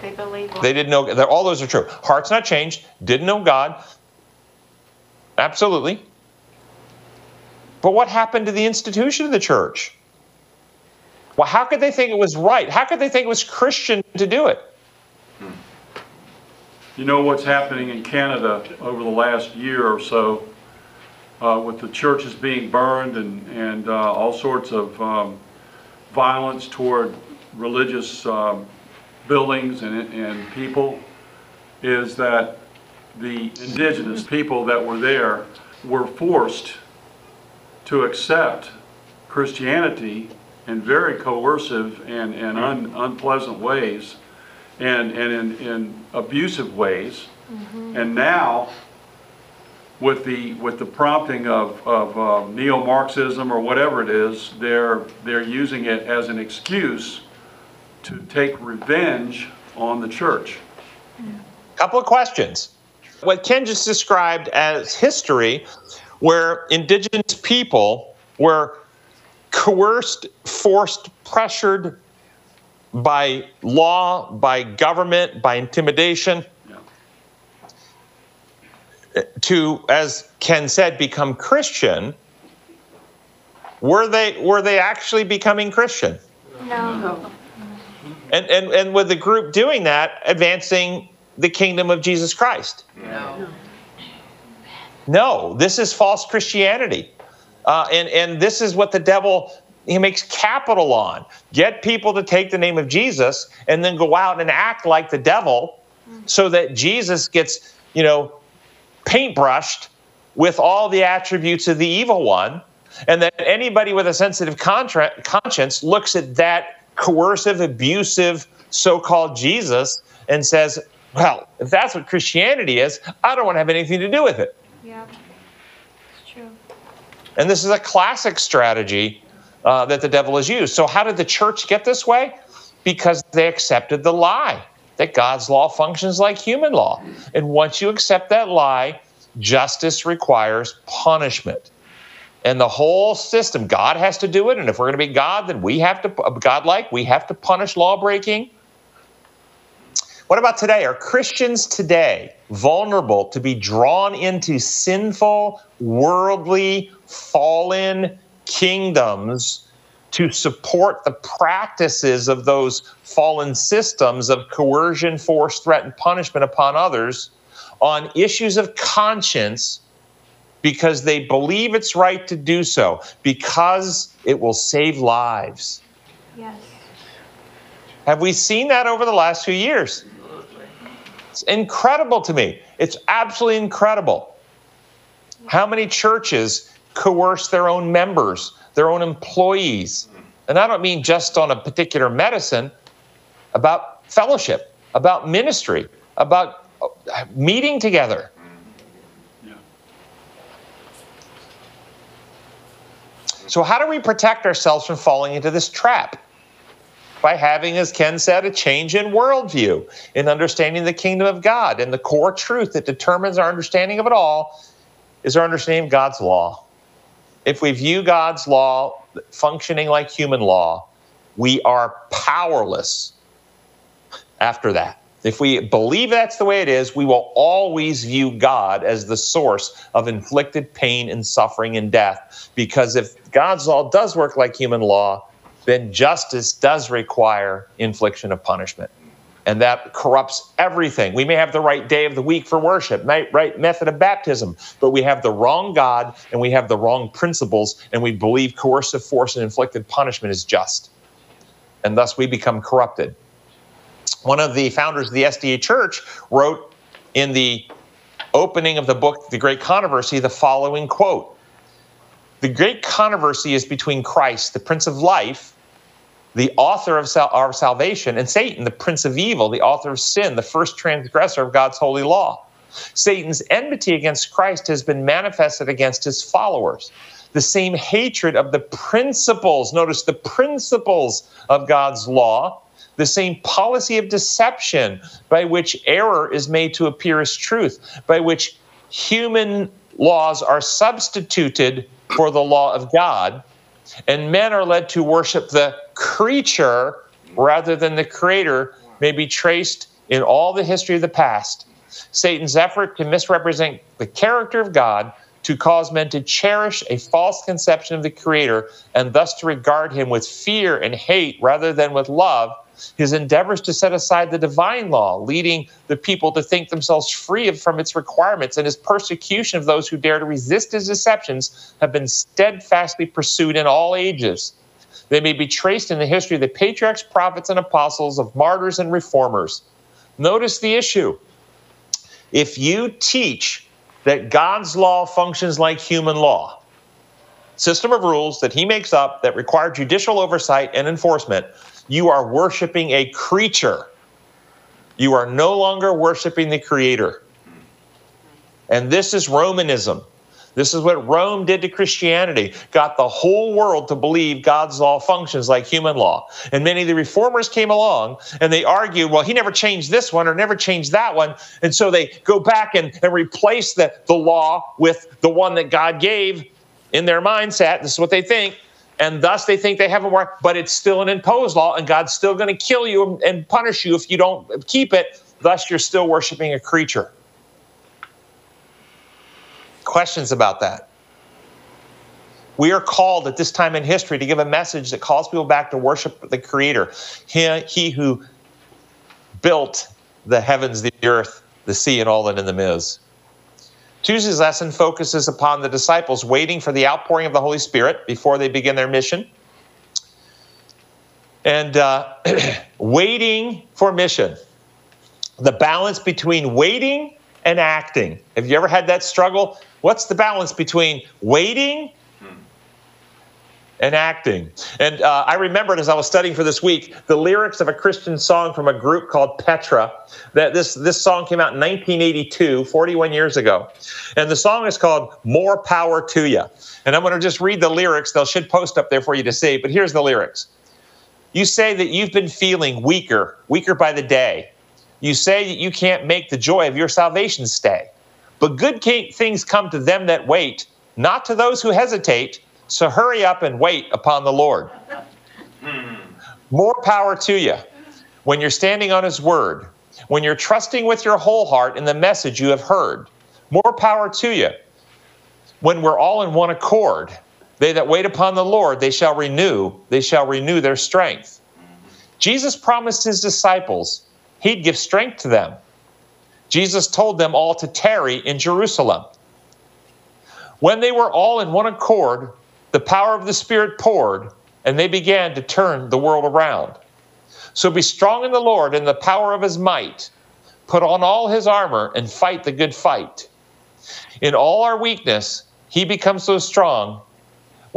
They believe. They didn't know, that all those are true. Hearts not changed, didn't know God. Absolutely. But what happened to the institution of the church? Well, how could they think it was right? How could they think it was Christian to do it? You know what's happening in Canada over the last year or so uh, with the churches being burned and, and uh, all sorts of um, violence toward religious um, buildings and, and people is that the indigenous people that were there were forced to accept Christianity in very coercive and, and un, unpleasant ways and, and in, in abusive ways. And now, with the, with the prompting of, of uh, neo-Marxism or whatever it is, they're, they're using it as an excuse to take revenge on the church. Couple of questions. What Ken just described as history, where indigenous people were coerced, forced, pressured by law, by government, by intimidation Yeah. to, as Ken said, become Christian. Were they were they actually becoming Christian? No. And and and with the group doing that, advancing the kingdom of Jesus Christ? No. No, this is false Christianity. Uh, and, and this is what the devil he makes capital on. Get people to take the name of Jesus and then go out and act like the devil so that Jesus gets, you know, paintbrushed with all the attributes of the evil one. And that anybody with a sensitive contra- conscience looks at that coercive, abusive so called Jesus and says, well, if that's what Christianity is, I don't want to have anything to do with it. Yeah. It's true. And this is a classic strategy uh, that the devil has used. So, how did the church get this way? Because they accepted the lie that God's law functions like human law. And once you accept that lie, justice requires punishment. And the whole system, God has to do it. And if we're going to be God, then we have to, God like, we have to punish law breaking. What about today? Are Christians today vulnerable to be drawn into sinful, worldly, fallen kingdoms to support the practices of those fallen systems of coercion, force, threat, and punishment upon others on issues of conscience because they believe it's right to do so, because it will save lives? Yes. Have we seen that over the last few years? It's incredible to me. It's absolutely incredible. How many churches coerce their own members, their own employees? And I don't mean just on a particular medicine, about fellowship, about ministry, about uh, meeting together. Yeah. So, how do we protect ourselves from falling into this trap? By having, as Ken said, a change in worldview, in understanding the kingdom of God. And the core truth that determines our understanding of it all is our understanding of God's law. If we view God's law functioning like human law, we are powerless after that. If we believe that's the way it is, we will always view God as the source of inflicted pain and suffering and death. Because if God's law does work like human law, then justice does require infliction of punishment. And that corrupts everything. We may have the right day of the week for worship, right, method of baptism, but we have the wrong God and we have the wrong principles, and we believe coercive force and inflicted punishment is just. And thus we become corrupted. One of the founders of the SDA Church wrote in the opening of the book, The Great Controversy, the following quote The great controversy is between Christ, the Prince of Life, the author of sal- our salvation, and Satan, the Prince of Evil, the author of sin, the first transgressor of God's holy law. Satan's enmity against Christ has been manifested against his followers. The same hatred of the principles, notice the principles of God's law, the same policy of deception by which error is made to appear as truth, by which human laws are substituted for the law of God, and men are led to worship the creature rather than the creator, may be traced in all the history of the past. Satan's effort to misrepresent the character of God to cause men to cherish a false conception of the Creator and thus to regard him with fear and hate rather than with love. His endeavors to set aside the divine law, leading the people to think themselves free from its requirements, and his persecution of those who dare to resist his deceptions have been steadfastly pursued in all ages. They may be traced in the history of the patriarchs, prophets, and apostles, of martyrs and reformers. Notice the issue. If you teach that God's law functions like human law, system of rules that he makes up that require judicial oversight and enforcement, you are worshiping a creature. You are no longer worshiping the creator. And this is Romanism. This is what Rome did to Christianity, got the whole world to believe God's law functions like human law. And many of the reformers came along and they argued, well, he never changed this one or never changed that one. And so they go back and, and replace the, the law with the one that God gave in their mindset. This is what they think. And thus they think they have a more, but it's still an imposed law, and God's still going to kill you and punish you if you don't keep it. Thus, you're still worshiping a creature questions about that. We are called at this time in history to give a message that calls people back to worship the Creator, He, he who built the heavens, the earth, the sea, and all that in them is. Tuesday's lesson focuses upon the disciples waiting for the outpouring of the Holy Spirit before they begin their mission. And uh, waiting for mission. The balance between waiting and acting. Have you ever had that struggle? What's the balance between waiting and acting? And uh, I remembered as I was studying for this week the lyrics of a Christian song from a group called Petra. That this this song came out in 1982, 41 years ago, and the song is called "More Power to You." And I'm going to just read the lyrics. They'll should post up there for you to see. But here's the lyrics. You say that you've been feeling weaker, weaker by the day. You say that you can't make the joy of your salvation stay. But good things come to them that wait, not to those who hesitate. So hurry up and wait upon the Lord. Hmm. More power to you when you're standing on His word, when you're trusting with your whole heart in the message you have heard. More power to you when we're all in one accord. They that wait upon the Lord, they shall renew, they shall renew their strength. Hmm. Jesus promised his disciples he'd give strength to them. Jesus told them all to tarry in Jerusalem. When they were all in one accord, the power of the Spirit poured, and they began to turn the world around. So be strong in the Lord and the power of his might. Put on all his armor and fight the good fight. In all our weakness, he becomes so strong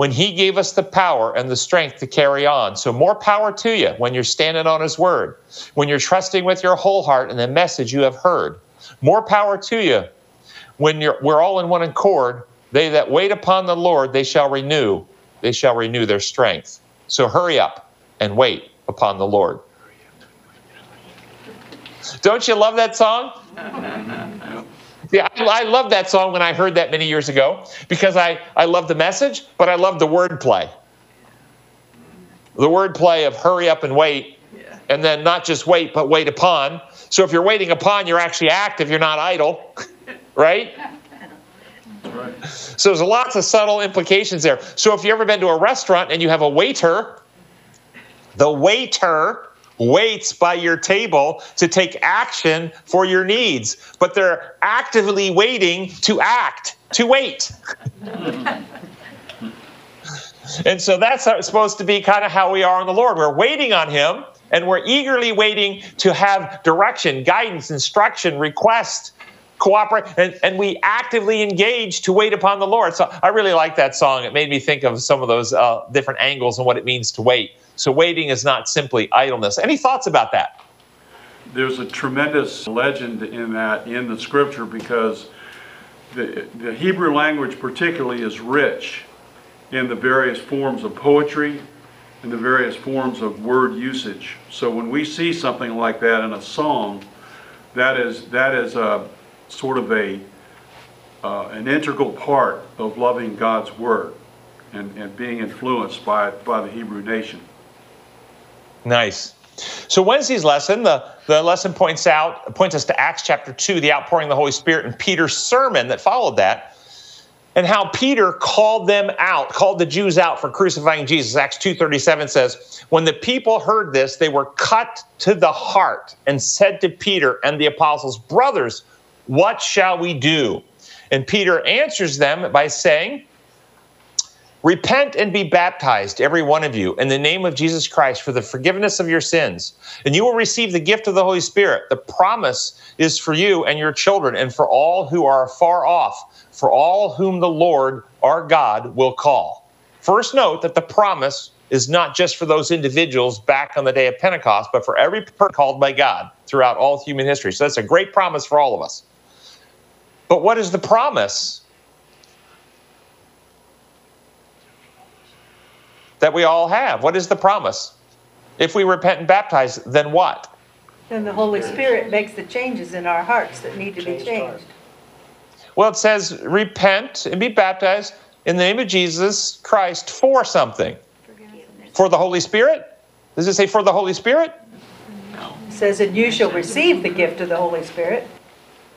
when he gave us the power and the strength to carry on. So, more power to you when you're standing on his word, when you're trusting with your whole heart in the message you have heard. More power to you when we're all in one accord. They that wait upon the Lord, they shall renew, they shall renew their strength. So, hurry up and wait upon the Lord. Don't you love that song? Yeah, I love that song when I heard that many years ago because I, I love the message, but I love the wordplay. The wordplay of hurry up and wait, and then not just wait, but wait upon. So if you're waiting upon, you're actually active, you're not idle, right? right? So there's lots of subtle implications there. So if you've ever been to a restaurant and you have a waiter, the waiter waits by your table to take action for your needs, but they're actively waiting to act, to wait. and so that's supposed to be kind of how we are in the Lord. We're waiting on Him and we're eagerly waiting to have direction, guidance, instruction, request, cooperate, and, and we actively engage to wait upon the Lord. So I really like that song. It made me think of some of those uh, different angles and what it means to wait. So waiting is not simply idleness. Any thoughts about that? There's a tremendous legend in that in the scripture because the, the Hebrew language particularly is rich in the various forms of poetry and the various forms of word usage. So when we see something like that in a song, that is, that is a sort of a, uh, an integral part of loving God's word and, and being influenced by, by the Hebrew nation. Nice. So Wednesday's lesson, the, the lesson points out points us to Acts chapter 2, the outpouring of the Holy Spirit, and Peter's sermon that followed that, and how Peter called them out, called the Jews out for crucifying Jesus. Acts 2:37 says, When the people heard this, they were cut to the heart and said to Peter and the apostles, Brothers, what shall we do? And Peter answers them by saying, Repent and be baptized, every one of you, in the name of Jesus Christ for the forgiveness of your sins, and you will receive the gift of the Holy Spirit. The promise is for you and your children, and for all who are far off, for all whom the Lord our God will call. First, note that the promise is not just for those individuals back on the day of Pentecost, but for every person called by God throughout all human history. So that's a great promise for all of us. But what is the promise? That we all have. What is the promise? If we repent and baptize, then what? Then the Holy Spirit makes the changes in our hearts that need to be Changed Well, it says repent and be baptized in the name of Jesus Christ for something. For the Holy Spirit? Does it say for the Holy Spirit? No. It says, and you shall receive the gift of the Holy Spirit.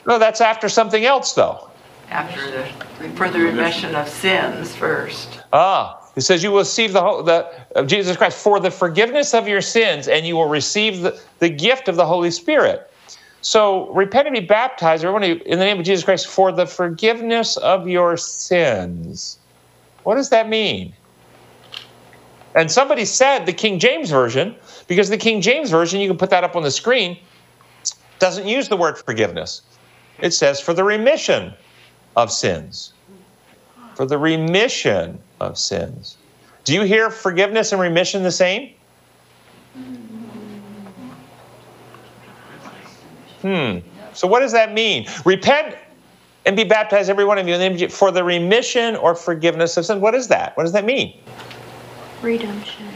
No, that's after something else, though. After the, for the remission of sins first. Ah, it says you will receive the, the of Jesus Christ for the forgiveness of your sins, and you will receive the, the gift of the Holy Spirit. So repent and be baptized, everyone, in the name of Jesus Christ for the forgiveness of your sins. What does that mean? And somebody said the King James Version, because the King James Version, you can put that up on the screen, doesn't use the word forgiveness. It says for the remission of sins. For the remission of sins. Do you hear forgiveness and remission the same? Hmm. So what does that mean? Repent and be baptized, every one of you, for the remission or forgiveness of sins. What is that? What does that mean? Redemption.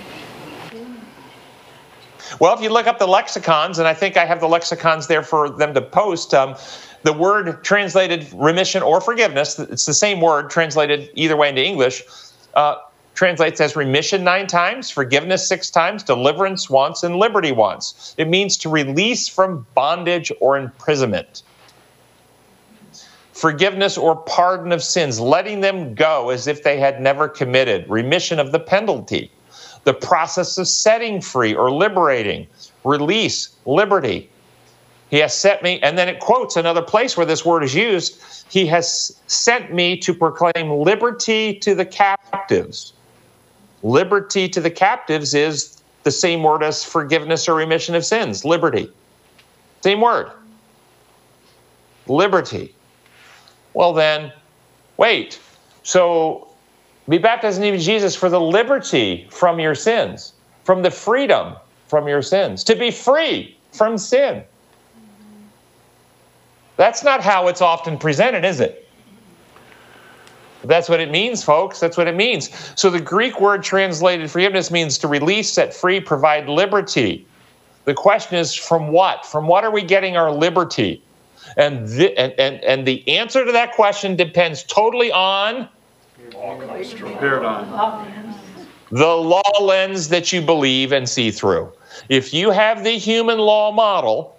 Well, if you look up the lexicons, and I think I have the lexicons there for them to post, um, the word translated remission or forgiveness, it's the same word translated either way into English, uh, translates as remission nine times, forgiveness six times, deliverance once, and liberty once. It means to release from bondage or imprisonment. Forgiveness or pardon of sins, letting them go as if they had never committed, remission of the penalty, the process of setting free or liberating, release, liberty. He has set me, and then it quotes another place where this word is used. He has sent me to proclaim liberty to the captives. Liberty to the captives is the same word as forgiveness or remission of sins, liberty. Same word. Liberty. Well, then, wait. So be baptized in the name of Jesus for the liberty from your sins, from the freedom from your sins, to be free from sin. That's not how it's often presented, is it? That's what it means, folks. That's what it means. So the Greek word translated forgiveness means to release, set free, provide liberty. The question is from what? From what are we getting our liberty? And the, and, and, and the answer to that question depends totally on Paradigm. the law lens that you believe and see through. If you have the human law model,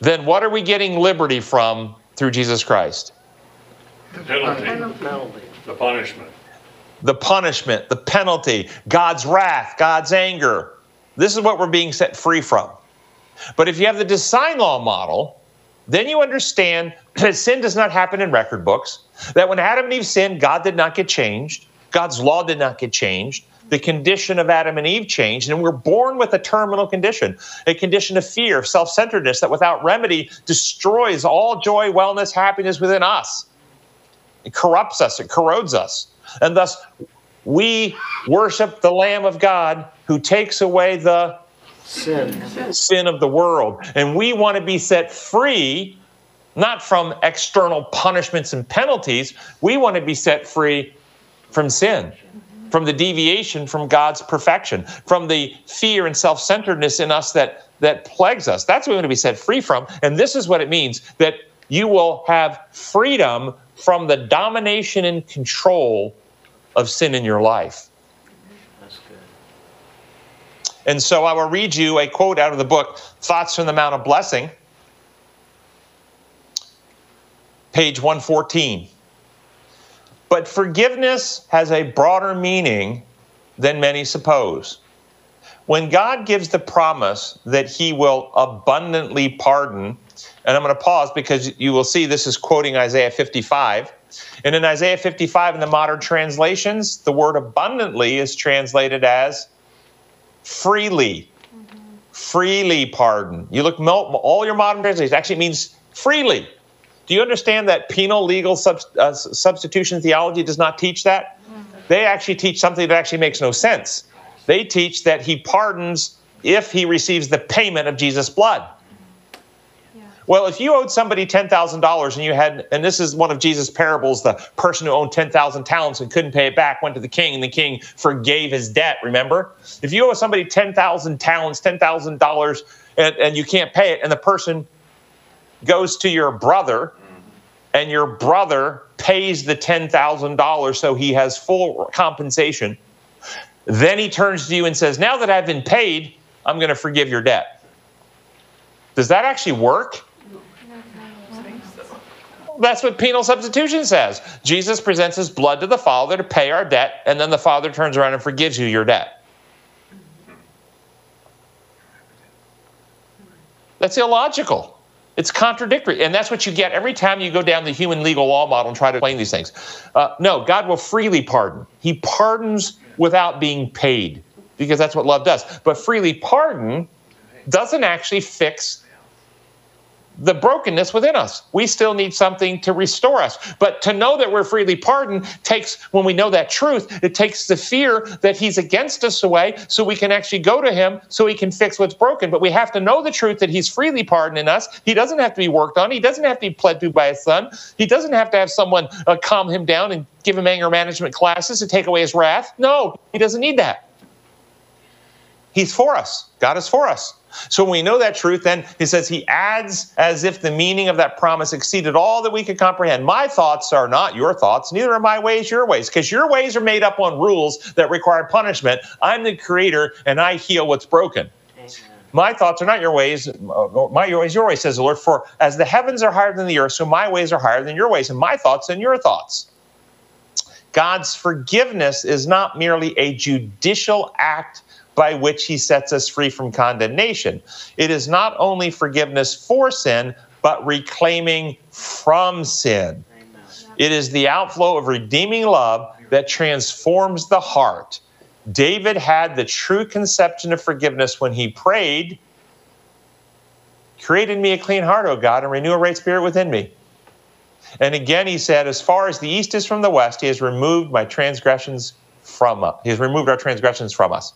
then what are we getting liberty from through Jesus Christ? The penalty, Penalty. the punishment. The punishment, the penalty, God's wrath, God's anger. This is what we're being set free from. But if you have the design law model, then you understand that sin does not happen in record books, that when Adam and Eve sinned, God did not get changed, God's law did not get changed. The condition of Adam and Eve changed, and we're born with a terminal condition, a condition of fear, self centeredness that without remedy destroys all joy, wellness, happiness within us. It corrupts us, it corrodes us. And thus, we worship the Lamb of God who takes away the Sin. sin of the world. And we want to be set free, not from external punishments and penalties. We want to be set free from sin. from the deviation from God's perfection, from the fear and self centeredness in us that, that plagues us. That's what we want to be set free from. And this is what it means that you will have freedom from the domination and control of sin in your life. And so I will read you a quote out of the book, Thoughts from the Mount of Blessing, page 114. But forgiveness has a broader meaning than many suppose. When God gives the promise that He will abundantly pardon, and I'm going to pause because you will see this is quoting Isaiah 55. And in Isaiah 55, in the modern translations, the word abundantly is translated as freely. Freely pardon. You look, all your modern translations actually means freely. Do you understand that penal legal sub, uh, substitution theology does not teach that? They actually teach something that actually makes no sense. They teach that he pardons if he receives the payment of Jesus' blood. Well, if you owed somebody $10,000 and you had, and this is one of Jesus' parables, the person who owned 10,000 talents and couldn't pay it back went to the king and the king forgave his debt, remember? If you owe somebody 10,000 talents, $10,000, and, and you can't pay it, and the person goes to your brother and your brother pays the $10,000 so he has full compensation, then he turns to you and says, Now that I've been paid, I'm going to forgive your debt. Does that actually work? That's what penal substitution says. Jesus presents his blood to the Father to pay our debt, and then the Father turns around and forgives you your debt. That's illogical. It's contradictory. And that's what you get every time you go down the human legal law model and try to explain these things. Uh, no, God will freely pardon. He pardons without being paid because that's what love does. But freely pardon doesn't actually fix the brokenness within us. We still need something to restore us. But to know that we're freely pardoned takes, when we know that truth, it takes the fear that He's against us away so we can actually go to Him so He can fix what's broken. But we have to know the truth that He's freely pardoning us. He doesn't have to be worked on, He doesn't have to be pled to by His Son, He doesn't have to have someone uh, calm Him down and give Him anger management classes to take away His wrath. No, He doesn't need that. He's for us, God is for us. So when we know that truth, then he says he adds as if the meaning of that promise exceeded all that we could comprehend. My thoughts are not your thoughts, neither are my ways your ways, because your ways are made up on rules that require punishment. I'm the creator and I heal what's broken. My thoughts are not your ways, uh, my your ways, your ways, says the Lord. For as the heavens are higher than the earth, so my ways are higher than your ways, and my thoughts than your thoughts. God's forgiveness is not merely a judicial act by which he sets us free from condemnation. It is not only forgiveness for sin, but reclaiming from sin. It is the outflow of redeeming love that transforms the heart. David had the true conception of forgiveness when he prayed, Create in me a clean heart, O God, and renew a right spirit within me. And again, he said, As far as the east is from the west, he has removed my transgressions from us. He has removed our transgressions from us.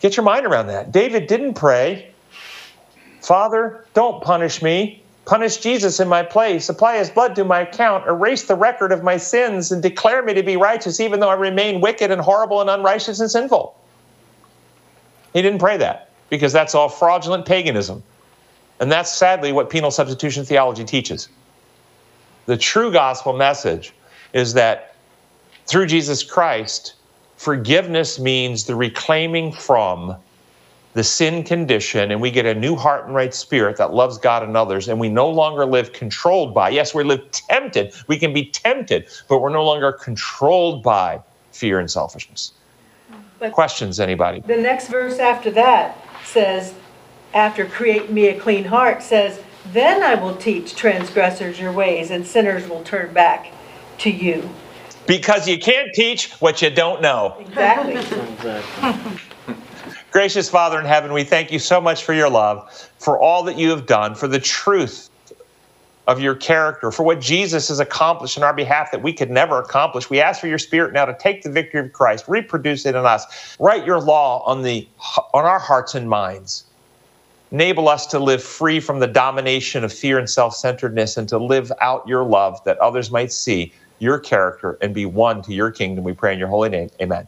Get your mind around that. David didn't pray, Father, don't punish me. Punish Jesus in my place. Apply his blood to my account. Erase the record of my sins and declare me to be righteous, even though I remain wicked and horrible and unrighteous and sinful. He didn't pray that because that's all fraudulent paganism. And that's sadly what penal substitution theology teaches. The true gospel message is that through Jesus Christ, Forgiveness means the reclaiming from the sin condition, and we get a new heart and right spirit that loves God and others, and we no longer live controlled by. Yes, we live tempted. We can be tempted, but we're no longer controlled by fear and selfishness. But Questions, anybody? The next verse after that says, after create me a clean heart, says, then I will teach transgressors your ways, and sinners will turn back to you because you can't teach what you don't know. Exactly. Gracious Father in heaven, we thank you so much for your love, for all that you have done, for the truth of your character, for what Jesus has accomplished in our behalf that we could never accomplish. We ask for your spirit now to take the victory of Christ, reproduce it in us, write your law on the on our hearts and minds. Enable us to live free from the domination of fear and self-centeredness and to live out your love that others might see your character and be won to your kingdom. We pray in your holy name. Amen.